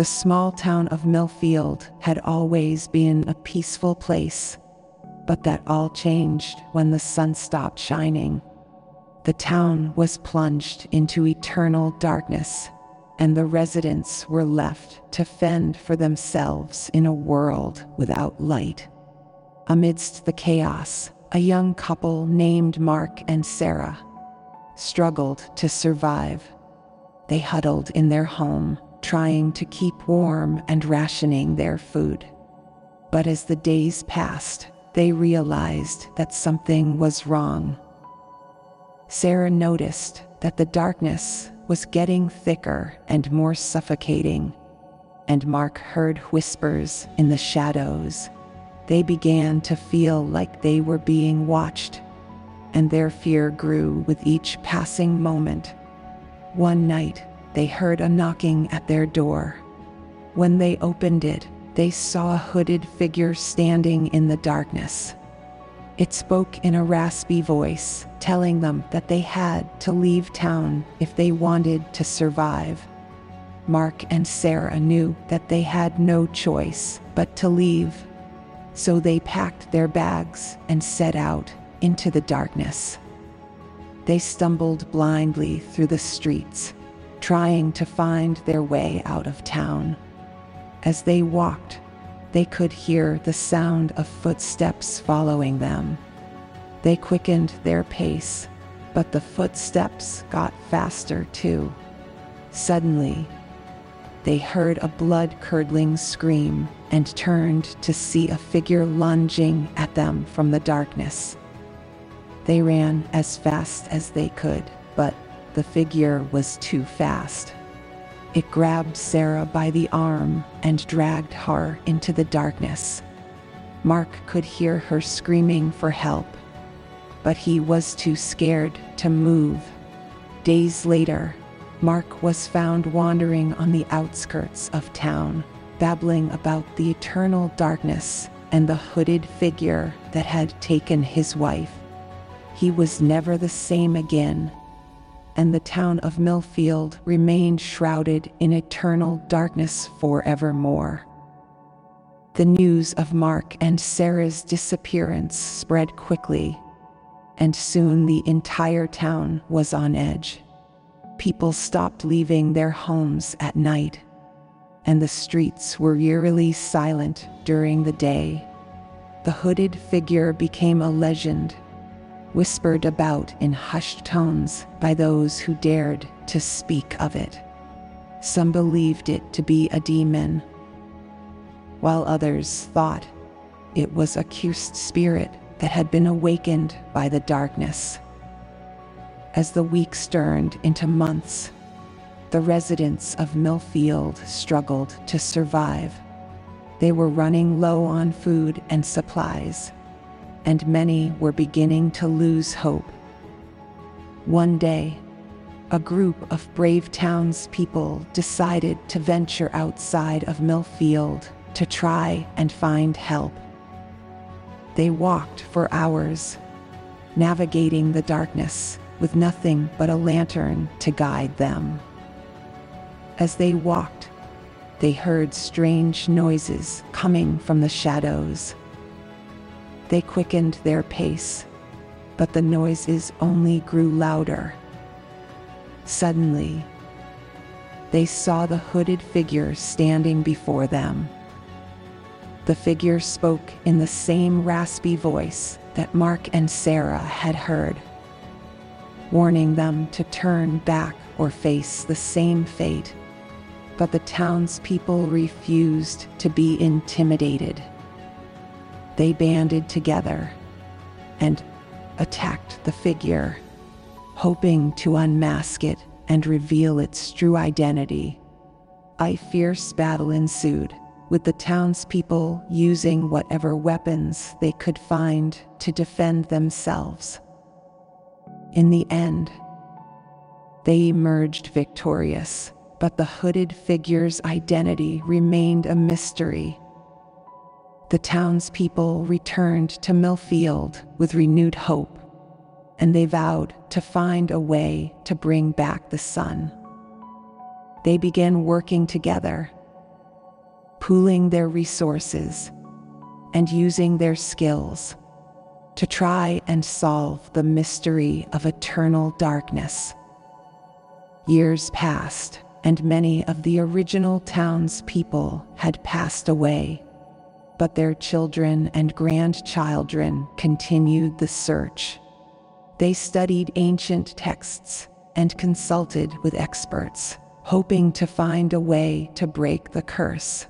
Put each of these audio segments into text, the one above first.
The small town of Millfield had always been a peaceful place, but that all changed when the sun stopped shining. The town was plunged into eternal darkness, and the residents were left to fend for themselves in a world without light. Amidst the chaos, a young couple named Mark and Sarah struggled to survive. They huddled in their home, trying to keep warm and rationing their food. But as the days passed, they realized that something was wrong. Sarah noticed that the darkness was getting thicker and more suffocating, and Mark heard whispers in the shadows. They began to feel like they were being watched, and their fear grew with each passing moment. One night, they heard a knocking at their door. When they opened it, they saw a hooded figure standing in the darkness. It spoke in a raspy voice, telling them that they had to leave town if they wanted to survive. Mark and Sarah knew that they had no choice but to leave. So they packed their bags and set out into the darkness. They stumbled blindly through the streets, trying to find their way out of town. As they walked, they could hear the sound of footsteps following them. They quickened their pace, but the footsteps got faster too. Suddenly, they heard a blood curdling scream and turned to see a figure lunging at them from the darkness. They ran as fast as they could, but the figure was too fast. It grabbed Sarah by the arm and dragged her into the darkness. Mark could hear her screaming for help, but he was too scared to move. Days later, Mark was found wandering on the outskirts of town, babbling about the eternal darkness and the hooded figure that had taken his wife. He was never the same again and the town of Millfield remained shrouded in eternal darkness forevermore. The news of Mark and Sarah's disappearance spread quickly, and soon the entire town was on edge. People stopped leaving their homes at night, and the streets were eerily silent during the day. The hooded figure became a legend whispered about in hushed tones by those who dared to speak of it. Some believed it to be a demon, while others thought it was a cursed spirit that had been awakened by the darkness. As the weeks turned into months, the residents of Millfield struggled to survive. They were running low on food and supplies and many were beginning to lose hope. One day, a group of brave townspeople decided to venture outside of Millfield to try and find help. They walked for hours, navigating the darkness with nothing but a lantern to guide them. As they walked, they heard strange noises coming from the shadows. They quickened their pace, but the noises only grew louder. Suddenly, they saw the hooded figure standing before them. The figure spoke in the same raspy voice that Mark and Sarah had heard, warning them to turn back or face the same fate. But the townspeople refused to be intimidated they banded together and attacked the figure, hoping to unmask it and reveal its true identity. A fierce battle ensued, with the townspeople using whatever weapons they could find to defend themselves. In the end, they emerged victorious, but the hooded figure's identity remained a mystery the townspeople returned to Millfield with renewed hope, and they vowed to find a way to bring back the sun. They began working together, pooling their resources and using their skills to try and solve the mystery of eternal darkness. Years passed, and many of the original townspeople had passed away, but their children and grandchildren continued the search. They studied ancient texts and consulted with experts, hoping to find a way to break the curse.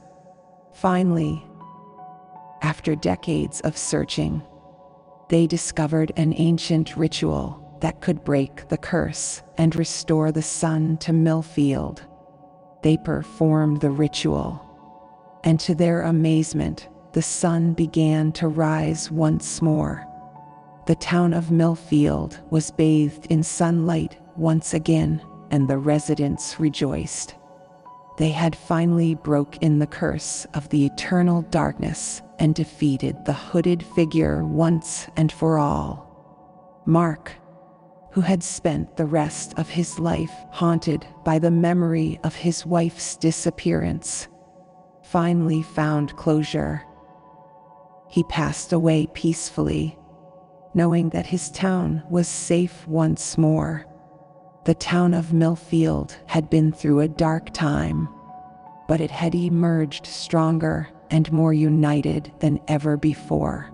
Finally, after decades of searching, they discovered an ancient ritual that could break the curse and restore the sun to Millfield. They performed the ritual, and to their amazement, the sun began to rise once more. The town of Millfield was bathed in sunlight once again, and the residents rejoiced. They had finally broke in the curse of the eternal darkness and defeated the hooded figure once and for all. Mark, who had spent the rest of his life haunted by the memory of his wife's disappearance, finally found closure. He passed away peacefully, knowing that his town was safe once more. The town of Millfield had been through a dark time, but it had emerged stronger and more united than ever before.